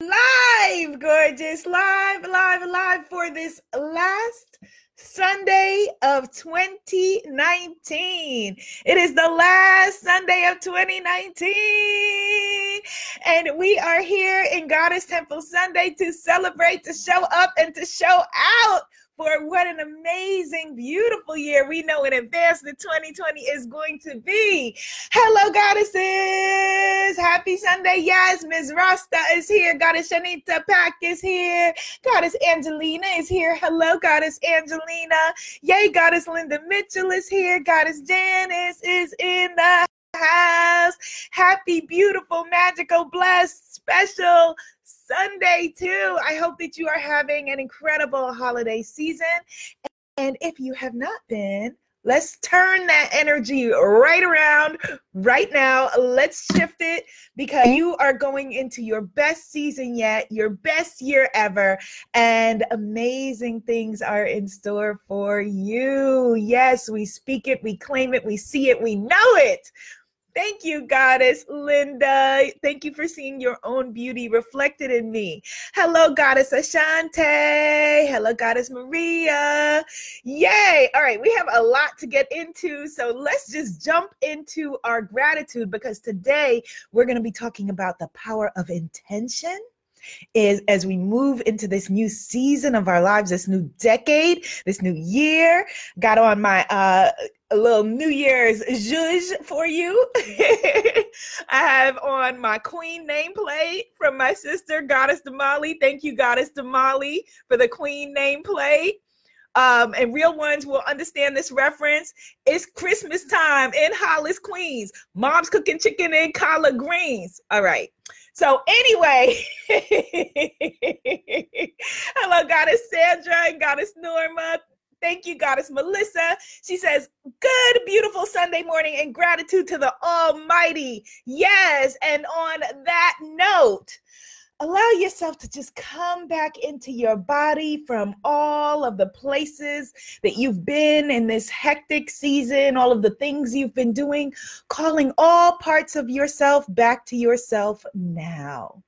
live, gorgeous, live, live, live for this last Sunday of 2019. It is the last Sunday of 2019. And we are here in Goddess Temple Sunday to celebrate, to show up, and to show out for what an amazing, beautiful year we know in advance that 2020 is going to be. Hello, goddesses. Happy Sunday. Yes, Ms. Rasta is here. Goddess Shanita Pack is here. Goddess Angelina is here. Hello, Goddess Angelina. Yay, Goddess Linda Mitchell is here. Goddess Janice is in the house. Happy, beautiful, magical, blessed, special Sunday, too. I hope that you are having an incredible holiday season. And if you have not been, let's turn that energy right around right now. Let's shift it because you are going into your best season yet, your best year ever, and amazing things are in store for you. Yes, we speak it, we claim it, we see it, we know it. Thank you, Goddess Linda. Thank you for seeing your own beauty reflected in me. Hello, Goddess Ashante. Hello, Goddess Maria. Yay. All right, we have a lot to get into. So let's just jump into our gratitude because today we're going to be talking about the power of intention is as we move into this new season of our lives, this new decade, this new year. Got on my uh a little New Year's zhuzh for you. I have on my queen nameplate from my sister, Goddess Damali. Thank you, Goddess Damali, for the queen nameplate. Um, and real ones will understand this reference. It's Christmas time in Hollis, Queens. Mom's cooking chicken and collard greens. All right. So anyway, hello, Goddess Sandra and Goddess Norma. Thank you, Goddess Melissa. She says, Good, beautiful Sunday morning and gratitude to the Almighty. Yes. And on that note, allow yourself to just come back into your body from all of the places that you've been in this hectic season, all of the things you've been doing, calling all parts of yourself back to yourself now.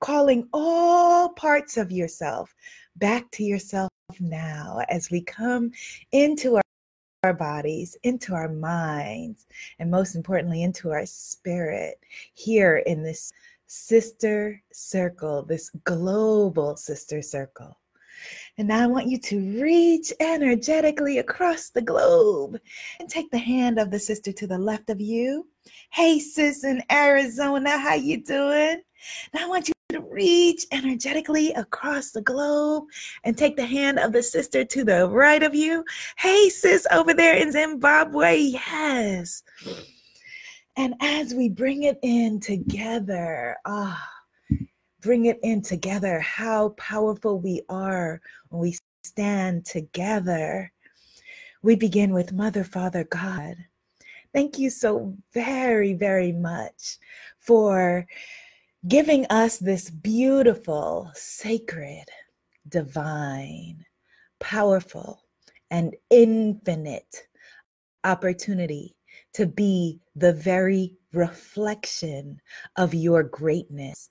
Calling all parts of yourself back to yourself now as we come into our, our bodies, into our minds, and most importantly, into our spirit here in this sister circle, this global sister circle. And now I want you to reach energetically across the globe and take the hand of the sister to the left of you. Hey sis in Arizona, how you doing? Now I want you to reach energetically across the globe and take the hand of the sister to the right of you. Hey sis over there in Zimbabwe, yes. And as we bring it in together, ah, bring it in together, how powerful we are when we stand together. We begin with Mother, Father, God. Thank you so very, very much for giving us this beautiful, sacred, divine, powerful, and infinite opportunity to be the very reflection of your greatness.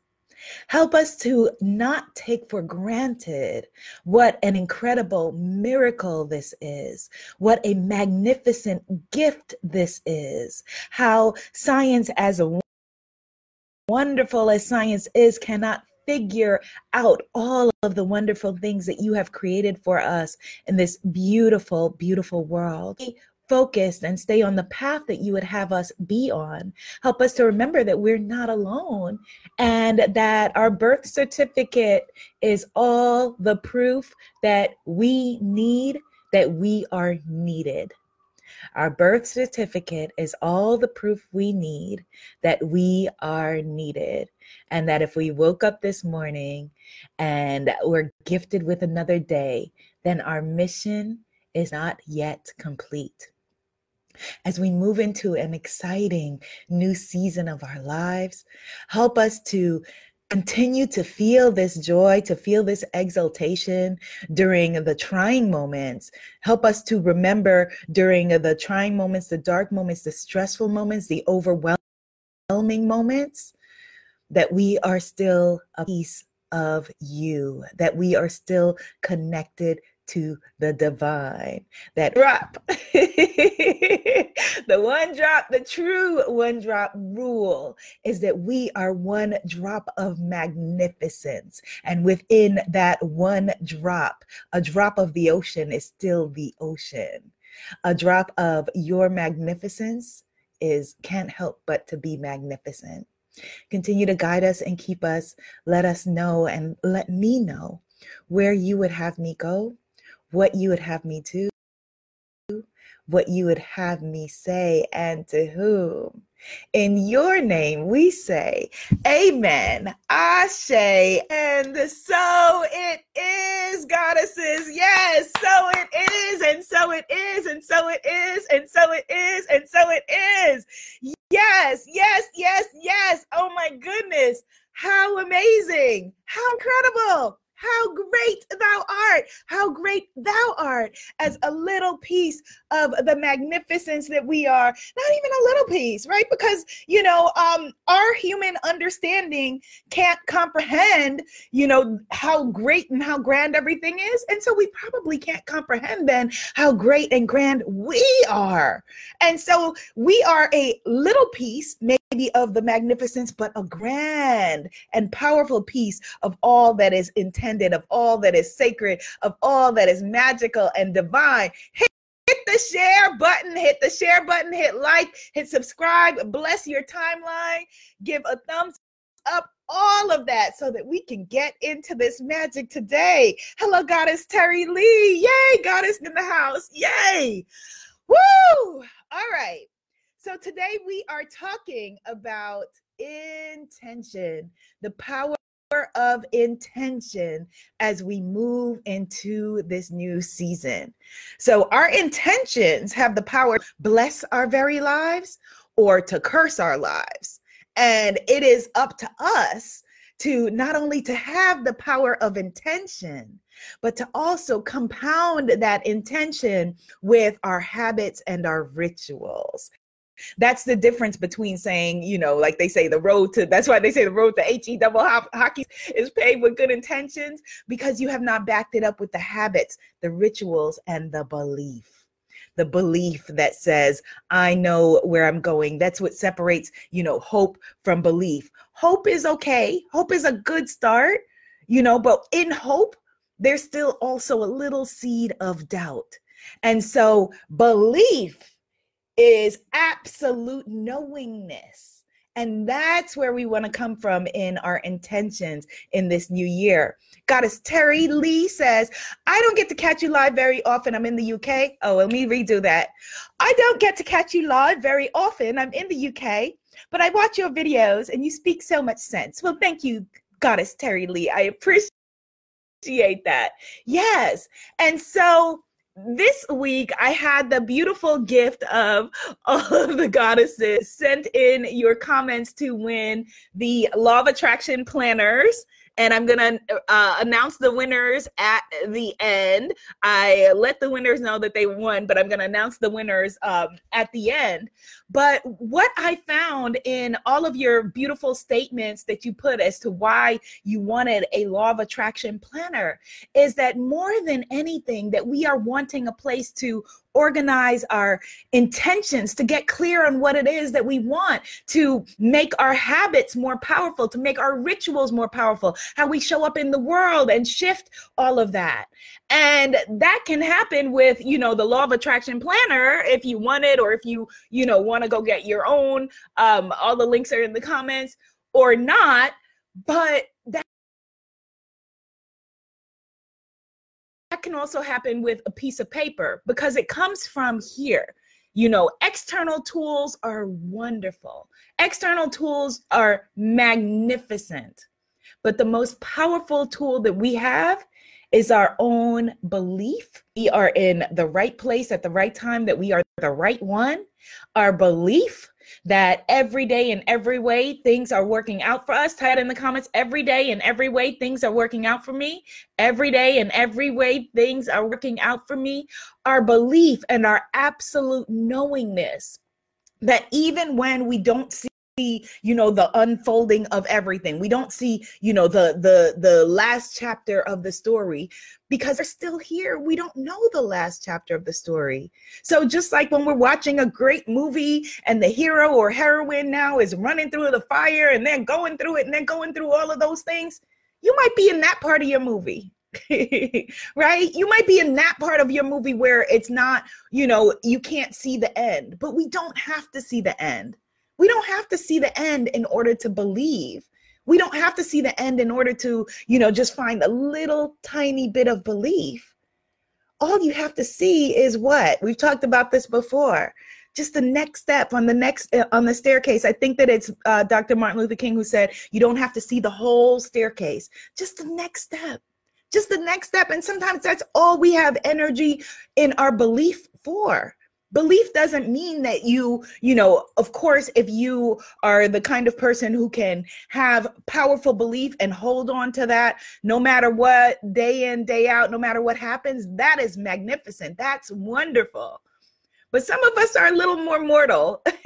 Help us to not take for granted what an incredible miracle this is, what a magnificent gift this is, how science, as wonderful as science is, cannot figure out all of the wonderful things that you have created for us in this beautiful, beautiful world focused and stay on the path that you would have us be on. Help us to remember that we're not alone and that our birth certificate is all the proof that we need, that we are needed. Our birth certificate is all the proof we need that we are needed. And that if we woke up this morning and we're gifted with another day, then our mission is not yet complete as we move into an exciting new season of our lives. Help us to continue to feel this joy, to feel this exaltation during the trying moments. Help us to remember during the trying moments, the dark moments, the stressful moments, the overwhelming moments. that we are still a piece of you, that we are still connected to the divine. That drop, the one drop, the true one drop rule is that we are one drop of magnificence. And within that one drop, a drop of the ocean is still the ocean. A drop of your magnificence is can't help but to be magnificent. Continue to guide us and keep us. Let us know and let me know where you would have me go what you would have me do, what you would have me say, and to whom. In your name, we say, Amen, Ashe, and so it is, goddesses. Yes, so it is, and so it is, and so it is, and so it is, and so it is. Yes, yes, yes, yes. Oh my goodness. How amazing. How incredible. How great thou art! How great thou art as a little piece of the magnificence that we are. Not even a little piece, right? Because, you know, um, our human understanding can't comprehend, you know, how great and how grand everything is. And so we probably can't comprehend then how great and grand we are. And so we are a little piece, maybe of the magnificence, but a grand and powerful piece of all that is intended, of all that is sacred, of all that is magical and divine. Hit, hit the share button, hit the share button, hit like, hit subscribe, bless your timeline, give a thumbs up all of that so that we can get into this magic today. Hello, Goddess Terry Lee. Yay, Goddess in the house. Yay. Woo! All right. So today we are talking about intention, the power of intention as we move into this new season. So our intentions have the power to bless our very lives or to curse our lives. And it is up to us to not only to have the power of intention but to also compound that intention with our habits and our rituals that's the difference between saying, you know, like they say, the road to that's why they say the road to HE double hockey is paved with good intentions because you have not backed it up with the habits, the rituals, and the belief. The belief that says i know where i'm going. That's what separates you know hope from belief. Hope is okay. Hope is a good start you know but in hope there's still also a little seed of doubt. And so belief is absolute knowingness. And that's where we want to come from in our intentions in this new year. Goddess Terry Lee says, I don't get to catch you live very often. I'm in the UK. Oh, let me redo that. I don't get to catch you live very often. I'm in the UK, but I watch your videos and you speak so much sense. Well, thank you, Goddess Terry Lee. I appreciate that. Yes. And so, this week I had the beautiful gift of all of the goddesses sent in your comments to win the Law of Attraction planners and I'm gonna uh, announce the winners at the end. I let the winners know that they won, but I'm gonna announce the winners um, at the end. But what I found in all of your beautiful statements that you put as to why you wanted a law of attraction planner is that more than anything, that we are wanting a place to organize our intentions, to get clear on what it is that we want, to make our habits more powerful, to make our rituals more powerful, how we show up in the world and shift all of that. And that can happen with, you know, the law of attraction planner if you want it or if you, you know, want to go get your own. Um, all the links are in the comments or not. But that can also happen with a piece of paper because it comes from here. You know, external tools are wonderful, external tools are magnificent. But the most powerful tool that we have is our own belief. We are in the right place at the right time, that we are the right one. Our belief that every day in every way things are working out for us. Type it in the comments every day in every way things are working out for me. Every day in every way things are working out for me. Our belief and our absolute knowingness that even when we don't see you know the unfolding of everything we don't see you know the the the last chapter of the story because they're still here we don't know the last chapter of the story so just like when we're watching a great movie and the hero or heroine now is running through the fire and then going through it and then going through all of those things you might be in that part of your movie right? You might be in that part of your movie where it's not, you know, you can't see the end, but we don't have to see the end. We don't have to see the end in order to believe. We don't have to see the end in order to, you know, just find a little tiny bit of belief. All you have to see is what? We've talked about this before. Just the next step on the next uh, on the staircase. I think that it's uh, Dr. Martin Luther King who said, "You don't have to see the whole staircase. Just the next step. Just the next step." And sometimes that's all we have energy in our belief for belief doesn't mean that you you know of course if you are the kind of person who can have powerful belief and hold on to that no matter what day in day out no matter what happens that is magnificent. That's wonderful. But some of us are a little more mortal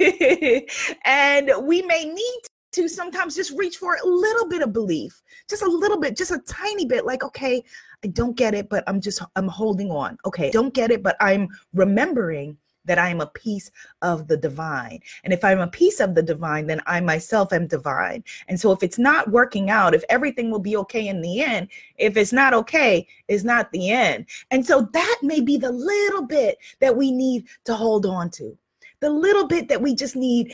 and we may need to sometimes just reach for a little bit of belief just a little bit just a tiny bit like okay i don't get it but i'm just i'm holding on. Okay don't get it but i'm remembering that I am a piece of the divine. And if I'm a piece of the divine, then I myself am divine. And so if it's not working out, if everything will be okay in the end, if it's not okay, it's not the end. And so that may be the little bit that we need to hold on to. The little bit that we just need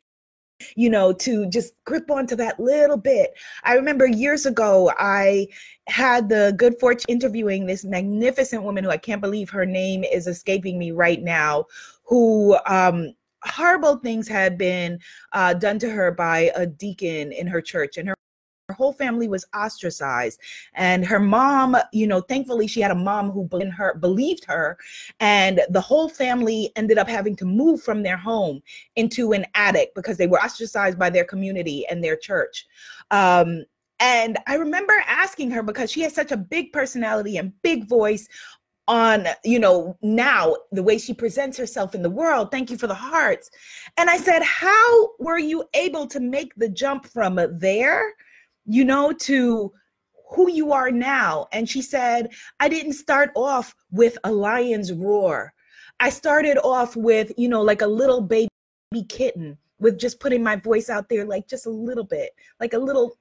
you know, to just grip onto that little bit. I remember years ago, I had the good fortune interviewing this magnificent woman who I can't believe her name is escaping me right now, who um, horrible things had been uh, done to her by a deacon in her church, and her her whole family was ostracized. And her mom you know thankfully she had a mom who believed her believed her and the whole family ended up having to move from their home into an attic because they were ostracized by their community and their church. Um, and I remember asking her because she has such a big personality and big voice on you know now the way she presents herself in the world thank you for the hearts. And i said how were you able to make the jump from there you know to who you are now? And she said i didn't start off with a lion's roar. I started off with you know like a little baby kitten with just putting my voice out there like just a little bit like a little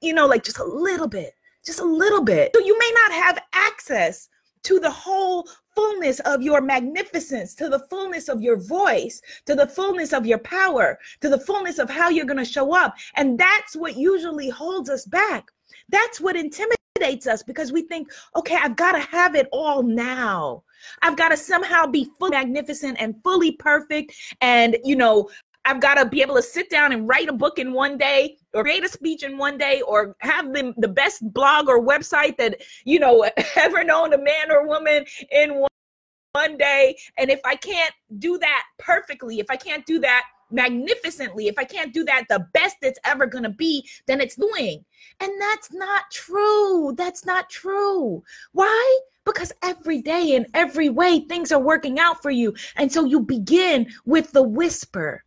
you know like just a little bit just a little bit. So you may not have access to the whole fullness of your magnificence, to the fullness of your voice, to the fullness of your power, to the fullness of how you're going to show up. And that's what usually holds us back. That's what intimidates us because we think, okay, I've got to have it all now. I've got to somehow be fully magnificent and fully perfect. And, you know, I've got to be able to sit down and write a book in one day or create a speech in one day or have the, the best blog or website that, you know, ever known a man or woman in one, day. And if I can't do that perfectly, if I can't do that magnificently, if I can't do that the best it's ever going to be, then it's doing. And that's not true. That's not true. Why? Because every day in every way things are working out for you. And so you begin with the whisper.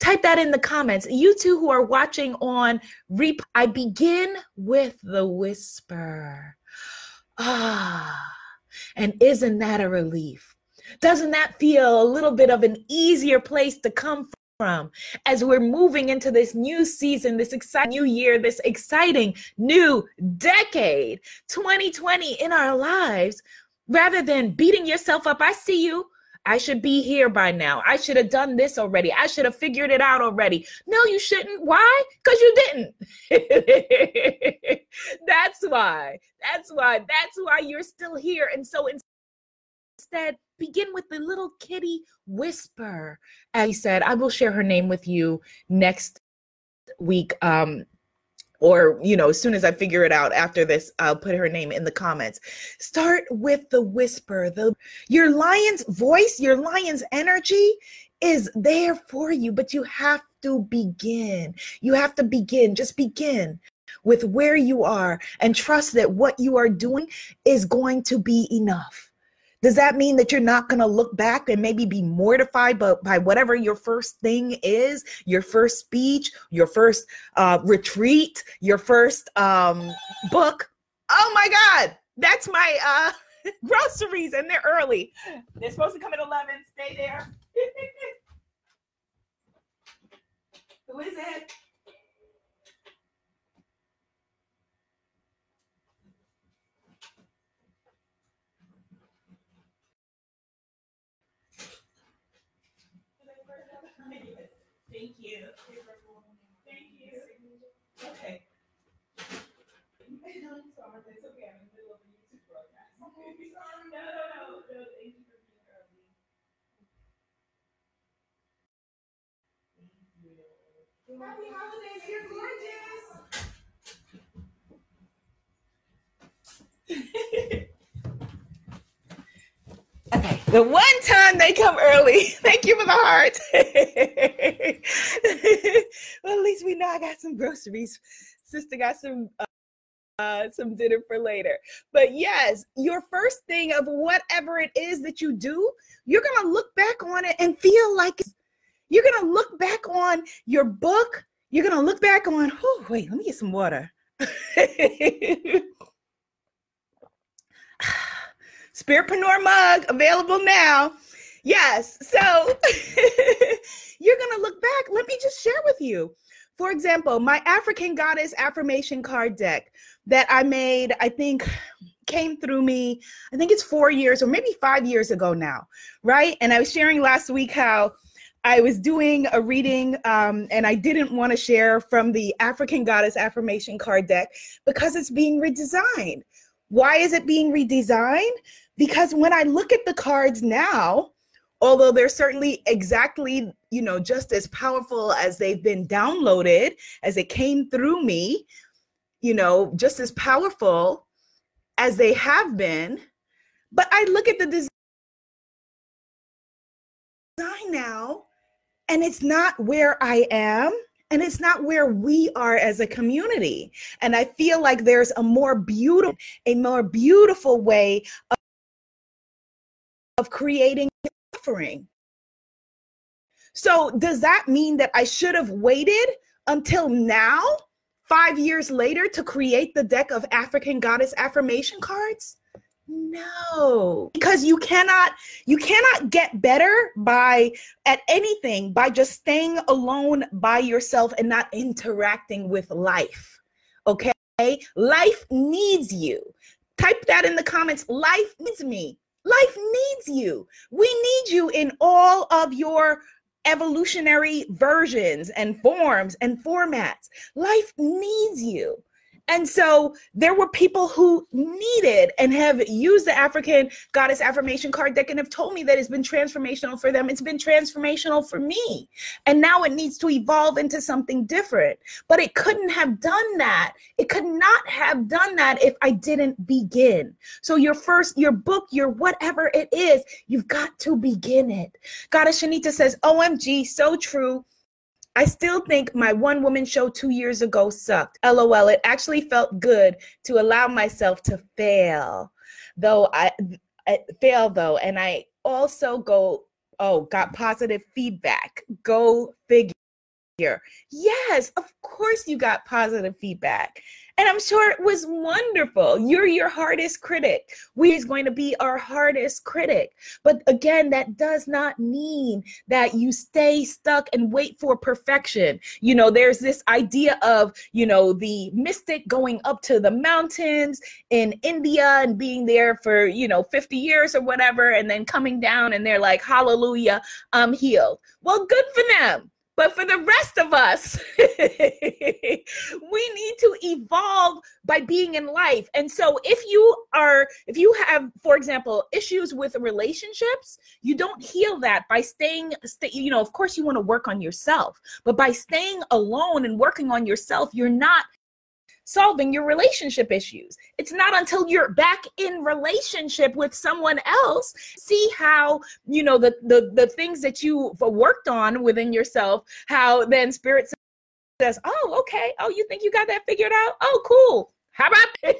Type that in the comments. You two who are watching on Reap, I begin with the whisper. Ah, and isn't that a relief? Doesn't that feel a little bit of an easier place to come from as we're moving into this new season, this exciting new year, this exciting new decade, 2020 in our lives, rather than beating yourself up? I see you. I should be here by now. I should have done this already. I should have figured it out already. No, you shouldn't. Why? Because you didn't. That's why. That's why. That's why you're still here. And so instead, begin with the little kitty whisper. As he said, I will share her name with you next week. Um, or you know as soon as i figure it out after this i'll put her name in the comments. Start with the whisper the your lion's voice your lion's energy is there for you but you have to begin. You have to begin just begin with where you are and trust that what you are doing is going to be enough Does that mean that you're not going to look back and maybe be mortified by, by whatever your first thing is, your first speech, your first uh, retreat, your first um, book? Oh my God, that's my uh, groceries and they're early. They're supposed to come at 11. Stay there. Who is it? Thank you. Thank you. Okay. No, it's okay. I'm in the middle of a YouTube broadcast. No, no, no, no. Thank you for being early. Okay, the one time they come early. Thank you for the heart. well, at least we know I got some groceries. Sister got some uh, Uh, some dinner for later. But yes, your first thing of whatever it is that you do, you're gonna look back on it and feel like you're gonna look back on your book. You're gonna look back on. Oh, wait, let me get some water. Spiritpreneur mug available now. Yes. So you're going to look back. Let me just share with you. For example, my African Goddess affirmation card deck that I made, I think came through me, I think it's four years or maybe five years ago now, right? And I was sharing last week how I was doing a reading um, and I didn't want to share from the African Goddess affirmation card deck because it's being redesigned. Why is it being redesigned? because when I look at the cards now, although they're certainly exactly, you know, just as powerful as they've been downloaded, as it came through me, you know, just as powerful as they have been. But I look at the design now, and it's not where I am and it's not where we are as a community and i feel like there's a more beautiful a more beautiful way of of creating suffering. So, does that mean that I should have waited until now, five years later, to create the deck of African goddess affirmation cards? No, because you cannot you cannot get better by at anything by just staying alone by yourself and not interacting with life. Okay? Life needs you. Type that in the comments. Life needs me. Life needs you. We need you in all of your evolutionary versions and forms and formats. Life needs you. And so there were people who needed and have used the African Goddess Affirmation card deck and have told me that it's been transformational for them. It's been transformational for me. And now it needs to evolve into something different. But it couldn't have done that. It could not have done that if I didn't begin. So your first, your book, your whatever it is, you've got to begin it. Goddess Shanita says, OMG, so true. I still think my one woman show two years ago sucked. LOL. It actually felt good to allow myself to fail, though I, I fail though, and I also go oh got positive feedback. Go figure. Yes, of course you got positive feedback. And I'm sure it was wonderful. You're your hardest critic. We is going to be our hardest critic. But again, that does not mean that you stay stuck and wait for perfection. You know, there's this idea of, you know, the mystic going up to the mountains in India and being there for, you know, 50 years or whatever, and then coming down and they're like, hallelujah, I'm healed. Well, good for them. But for the rest of us, we need to evolve by being in life. And so if you are, if you have, for example, issues with relationships, you don't heal that by staying, stay, you know, of course you want to work on yourself, but by staying alone and working on yourself, you're not solving your relationship issues. It's not until you're back in relationship with someone else, see how, you know, the the the things that you worked on within yourself, how then spirit says, "Oh, okay. Oh, you think you got that figured out? Oh, cool. How about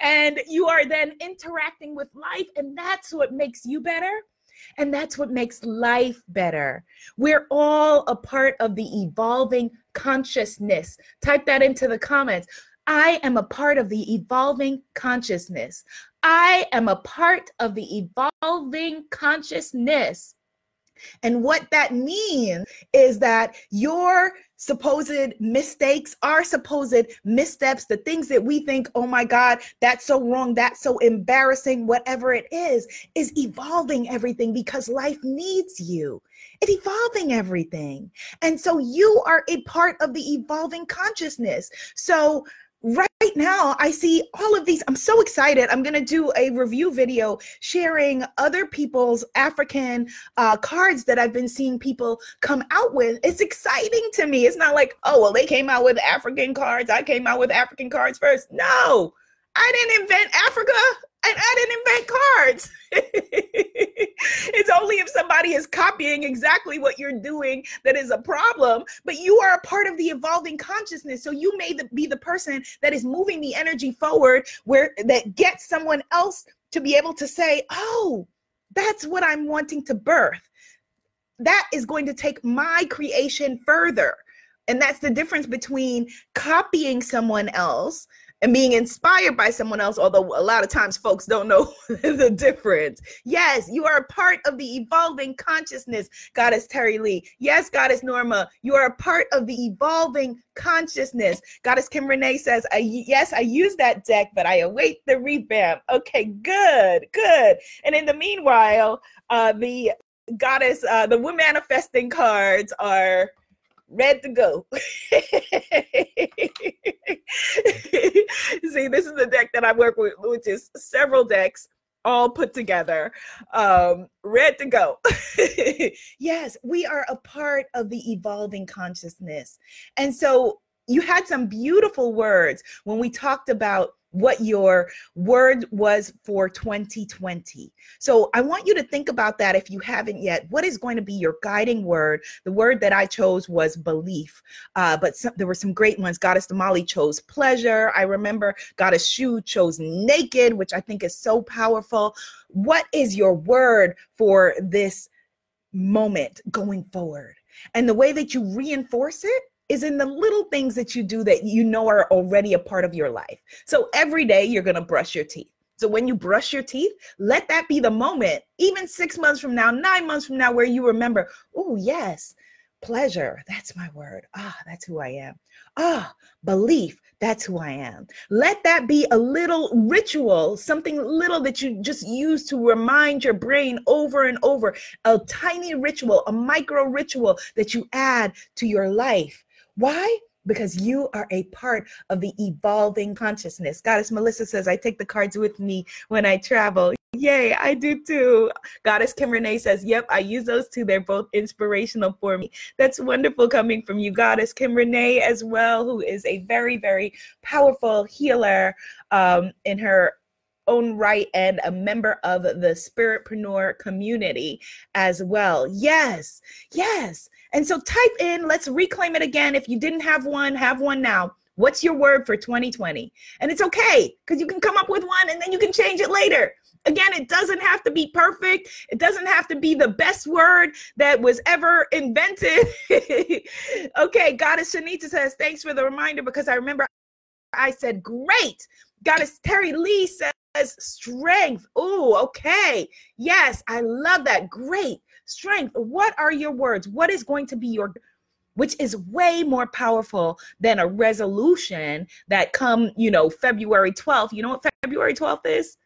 and you are then interacting with life, and that's what makes you better. And that's what makes life better. We're all a part of the evolving consciousness. Type that into the comments. I am a part of the evolving consciousness. I am a part of the evolving consciousness. And what that means is that your supposed mistakes, our supposed missteps, the things that we think, oh my God, that's so wrong, that's so embarrassing, whatever it is, is evolving everything because life needs you. It's evolving everything. And so you are a part of the evolving consciousness. So right now i see all of these i'm so excited. I'm going to do a review video sharing other people's african uh, cards that i've been seeing people come out with. It's exciting to me. It's not like oh well they came out with african cards. I came out with african cards first. No I didn't invent Africa and I didn't invent cards. it's only if somebody is copying exactly what you're doing that is a problem, but you are a part of the evolving consciousness. So you may be the person that is moving the energy forward where that gets someone else to be able to say, "Oh, that's what I'm wanting to birth." That is going to take my creation further. And that's the difference between copying someone else and being inspired by someone else, although a lot of times folks don't know the difference. Yes, you are a part of the evolving consciousness, Goddess Terry Lee. Yes, Goddess Norma, you are a part of the evolving consciousness. Goddess Kim Renee says, I, Yes, I use that deck, but I await the revamp. Okay, good, good. And in the meanwhile, uh, the goddess, uh, the woman manifesting cards are ready to go. See, this is the deck that I work with, which is several decks all put together, um, ready to go. yes, we are a part of the evolving consciousness. And so you had some beautiful words when we talked about what your word was for 2020. So I want you to think about that if you haven't yet. What is going to be your guiding word? The word that I chose was belief, uh, but some, there were some great ones. Goddess Damali chose pleasure. I remember Goddess Shu chose naked, which I think is so powerful. What is your word for this moment going forward? And the way that you reinforce it is in the little things that you do that you know are already a part of your life. So every day you're going to brush your teeth. So when you brush your teeth, let that be the moment, even six months from now, nine months from now, where you remember, oh, yes, pleasure. That's my word. Ah, that's who I am. Ah, belief. That's who I am. Let that be a little ritual, something little that you just use to remind your brain over and over, a tiny ritual, a micro ritual that you add to your life why? Because you are a part of the evolving consciousness. Goddess Melissa says, I take the cards with me when I travel. Yay, I do too. Goddess Kim Renee says, Yep, I use those too. They're both inspirational for me. That's wonderful coming from you, Goddess Kim Renee, as well, who is a very, very powerful healer um, in her own right and a member of the spiritpreneur community as well. Yes, yes. And so type in, let's reclaim it again. If you didn't have one, have one now. What's your word for 2020? And it's okay because you can come up with one and then you can change it later. Again, it doesn't have to be perfect. It doesn't have to be the best word that was ever invented. okay, Goddess Shanita says, thanks for the reminder because I remember I said, great. Goddess Terry Lee says, strength. Oh, okay. Yes, I love that. Great. Strength. What are your words? What is going to be your which is way more powerful than a resolution that come, you know, February 12th. You know what February 12th is?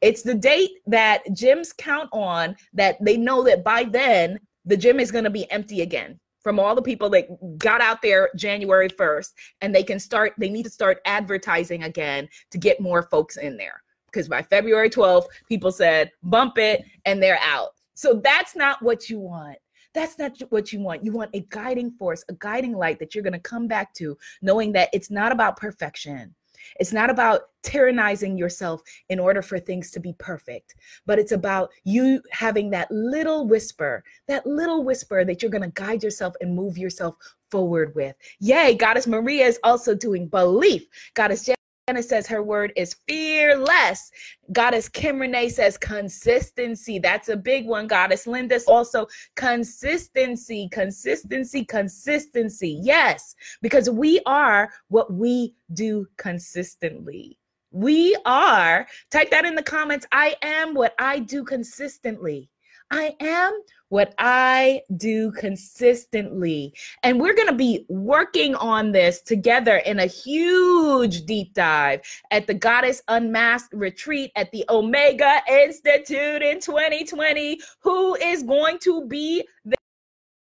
It's the date that gyms count on that they know that by then the gym is going to be empty again from all the people that got out there January 1st and they can start they need to start advertising again to get more folks in there because by February 12th people said bump it and they're out. So that's not what you want. That's not what you want. You want a guiding force, a guiding light that you're going to come back to knowing that it's not about perfection. It's not about tyrannizing yourself in order for things to be perfect, but it's about you having that little whisper, that little whisper that you're going to guide yourself and move yourself forward with. Yay, Goddess Maria is also doing belief. Goddess says her word is fearless. Goddess Kim Renee says consistency. That's a big one. Goddess Linda also consistency, consistency, consistency. Yes, because we are what we do consistently. We are, type that in the comments. I am what I do consistently. I am what I do consistently. And we're going to be working on this together in a huge deep dive at the Goddess Unmasked retreat at the Omega Institute in 2020. Who is going to be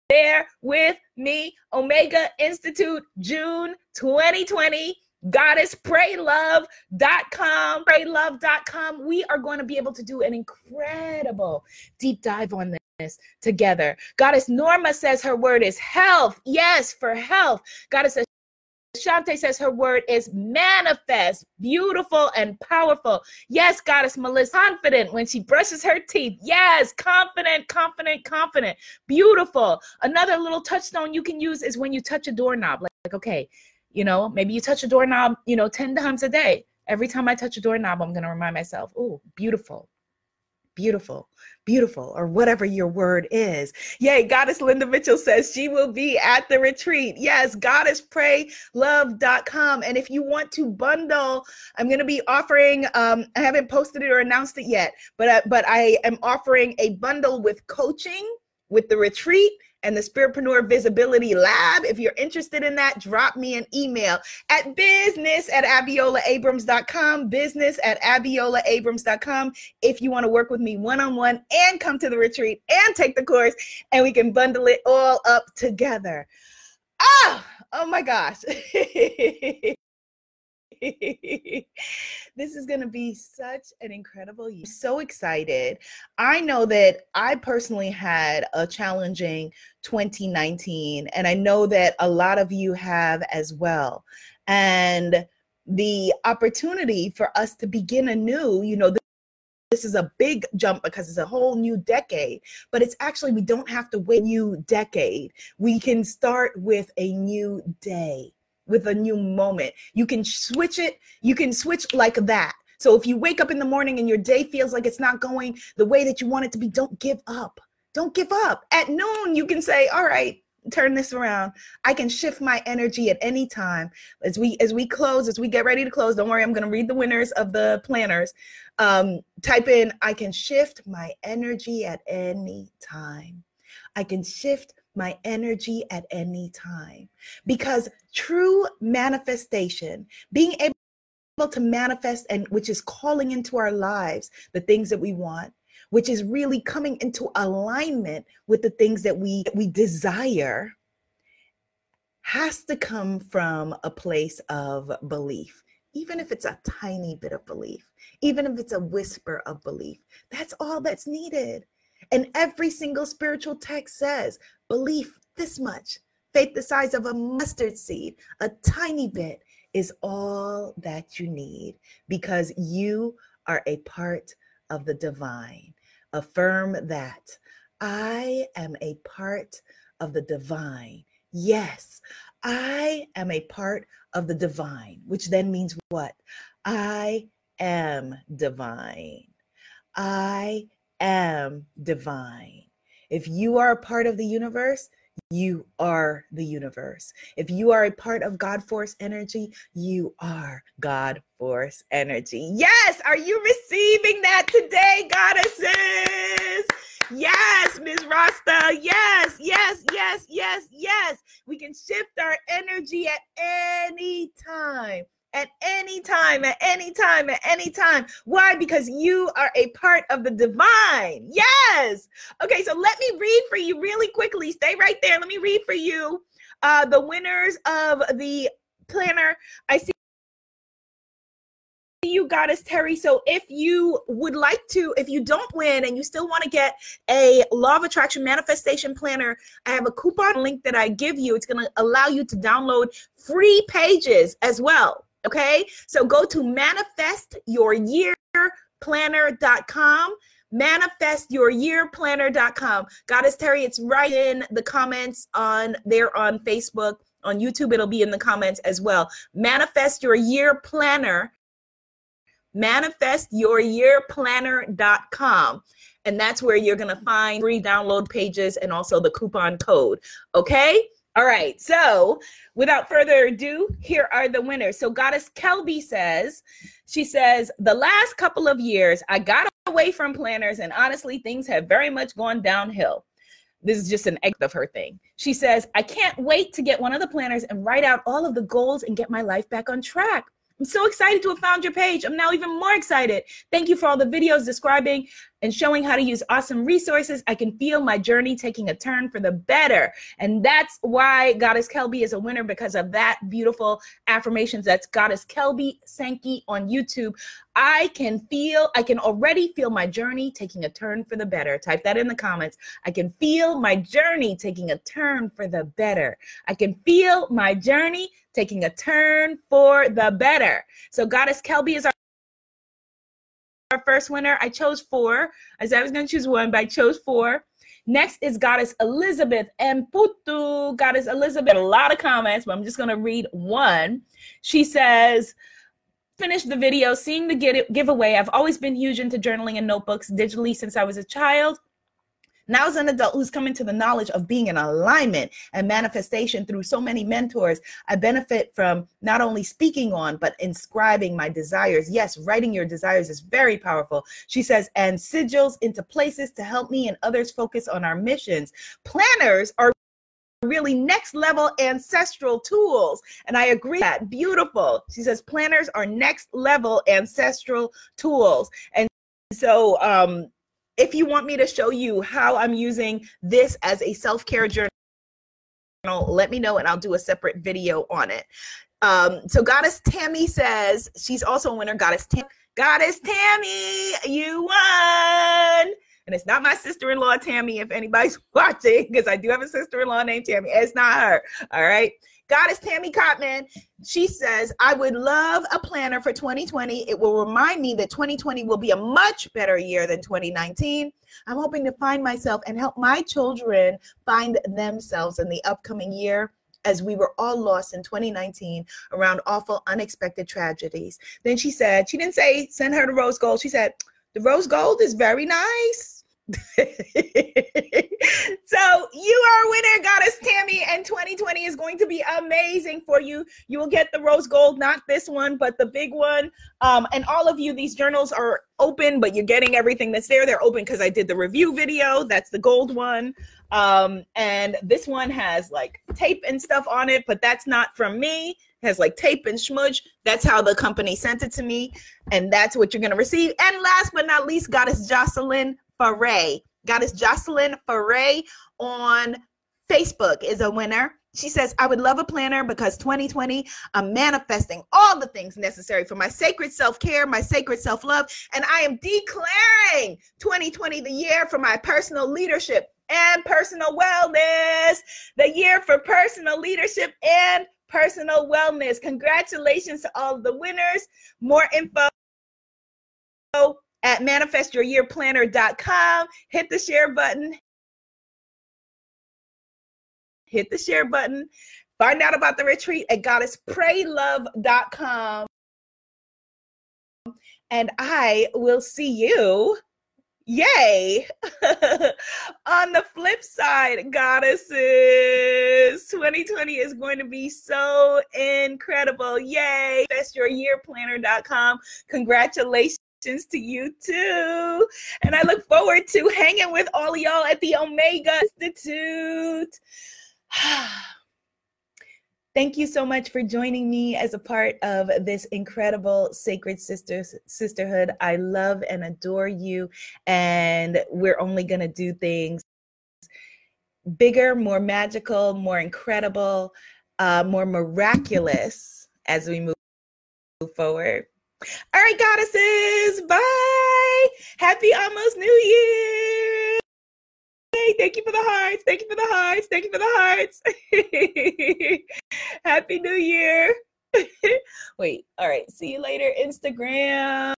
there with me? Omega Institute, June 2020 goddesspraylove.com praylove.com we are going to be able to do an incredible deep dive on this together goddess norma says her word is health yes for health goddess Shante says her word is manifest, beautiful and powerful. Yes, Goddess Melissa, confident when she brushes her teeth. Yes, confident, confident, confident. Beautiful. Another little touchstone you can use is when you touch a doorknob. Like, like okay, you know, maybe you touch a doorknob, you know, 10 times a day. Every time I touch a doorknob, I'm going to remind myself, oh, beautiful, beautiful, beautiful, or whatever your word is. Yay, Goddess Linda Mitchell says she will be at the retreat. Yes, goddesspraylove.com. And if you want to bundle, I'm going to be offering, um, I haven't posted it or announced it yet, but, uh, but I am offering a bundle with coaching with the retreat and the Spiritpreneur Visibility Lab. If you're interested in that, drop me an email at business at abiolaabrams.com, business at abiolaabrams.com. If you want to work with me one on one and come to the retreat and take the course, and we can bundle it all up together. Ah, oh my gosh. this is going to be such an incredible year. So excited. I know that I personally had a challenging 2019, and I know that a lot of you have as well. And the opportunity for us to begin anew, you know, this is a big jump because it's a whole new decade but it's actually we don't have to wait a new decade we can start with a new day with a new moment. You can switch it, you can switch like that. So if you wake up in the morning and your day feels like it's not going the way that you want it to be, don't give up. Don't give up. At noon, you can say, "All right, turn this around. I can shift my energy at any time." As we as we close, as we get ready to close, don't worry, I'm going to read the winners of the planners. Um, type in, "I can shift my energy at any time." I can shift my energy at any time. Because true manifestation, being able to manifest and which is calling into our lives the things that we want, which is really coming into alignment with the things that we we desire has to come from a place of belief even if it's a tiny bit of belief even if it's a whisper of belief that's all that's needed and every single spiritual text says belief this much, faith the size of a mustard seed, a tiny bit is all that you need because you are a part of the divine. Affirm that I am a part of the divine. Yes, I am a part of the divine, which then means what? I am divine. I am divine. If you are a part of the universe, you are the universe. If you are a part of God Force energy, you are God Force energy. Yes, are you receiving that today, goddesses? Yes, Ms. Rasta. Yes, yes, yes, yes, yes. We can shift our energy at any time at any time, at any time, at any time. Why? Because you are a part of the divine. Yes. Okay, so let me read for you really quickly. Stay right there. Let me read for you uh, the winners of the planner. I see you goddess terry so if you would like to if you don't win and you still want to get a law of attraction manifestation planner i have a coupon link that i give you it's going to allow you to download free pages as well Okay, so go to manifestyouryearplanner.com. Manifestyouryearplanner.com. Goddess Terry, it's right in the comments on there on Facebook On YouTube, it'll be in the comments as well. Manifest Your Year Planner manifestyouryearplanner.com. And that's where you're going to find free download pages and also the coupon code. Okay? All right. So, without further ado, here are the winners. So, Goddess Kelby says, she says, the last couple of years, I got away from planners, and honestly, things have very much gone downhill. This is just an egg of her thing. She says, I can't wait to get one of the planners and write out all of the goals and get my life back on track. I'm so excited to have found your page. I'm now even more excited. Thank you for all the videos describing and showing how to use awesome resources. I can feel my journey taking a turn for the better. And that's why Goddess Kelby is a winner because of that beautiful affirmations. That's Goddess Kelby Sankey on YouTube. I can feel, I can already feel my journey taking a turn for the better. Type that in the comments. I can feel my journey taking a turn for the better. I can feel my journey taking a turn for the better. So Goddess Kelby is our our first winner. I chose four. I said I was going to choose one, but I chose four. Next is Goddess Elizabeth and Putu. Goddess Elizabeth, a lot of comments, but I'm just going to read one. She says, Finished the video, seeing the giveaway. I've always been huge into journaling and notebooks digitally since I was a child. Now, as an adult who's coming to the knowledge of being in alignment and manifestation through so many mentors, I benefit from not only speaking on, but inscribing my desires. Yes, writing your desires is very powerful. She says, and sigils into places to help me and others focus on our missions. Planners are really next level ancestral tools. And I agree that beautiful. She says planners are next level ancestral tools. And so um if you want me to show you how I'm using this as a self care journal, let me know and I'll do a separate video on it. Um, so Goddess Tammy says she's also a winner. Goddess Tam- Goddess Tammy, you won. And it's not my sister-in-law Tammy, if anybody's watching, because I do have a sister-in-law named Tammy. It's not her. All right. Goddess Tammy Cotman, she says, I would love a planner for 2020. It will remind me that 2020 will be a much better year than 2019. I'm hoping to find myself and help my children find themselves in the upcoming year as we were all lost in 2019 around awful, unexpected tragedies. Then she said, she didn't say send her the rose gold. She said, the rose gold is very nice you are a winner, Goddess Tammy, and 2020 is going to be amazing for you. You will get the rose gold, not this one, but the big one. Um, and all of you, these journals are open, but you're getting everything that's there. They're open because I did the review video. That's the gold one. Um, and this one has like tape and stuff on it, but that's not from me. It has like tape and smudge. That's how the company sent it to me, and that's what you're gonna receive. And last but not least, Goddess Jocelyn Foray. Goddess Jocelyn Foray on Facebook is a winner. She says, I would love a planner because 2020, I'm manifesting all the things necessary for my sacred self care, my sacred self love, and I am declaring 2020 the year for my personal leadership and personal wellness, the year for personal leadership and personal wellness. Congratulations to all the winners. More info at manifestyouryearplanner.com. Hit the share button. Hit the share button. Find out about the retreat at goddesspraylove.com. And I will see you Yay! On the flip side, goddesses, 2020 is going to be so incredible. Yay! Manifestyouryearplanner.com. Congratulations to you too. And I look forward to hanging with all y'all at the Omega Institute. Thank you so much for joining me as a part of this incredible sacred sisters sisterhood. I love and adore you and we're only going to do things bigger, more magical, more incredible, uh, more miraculous as we move forward. All right, goddesses. Bye. Happy almost New Year. Hey, Thank you for the hearts. Thank you for the hearts. Thank you for the hearts. Happy New Year. Wait. All right. See you later, Instagram.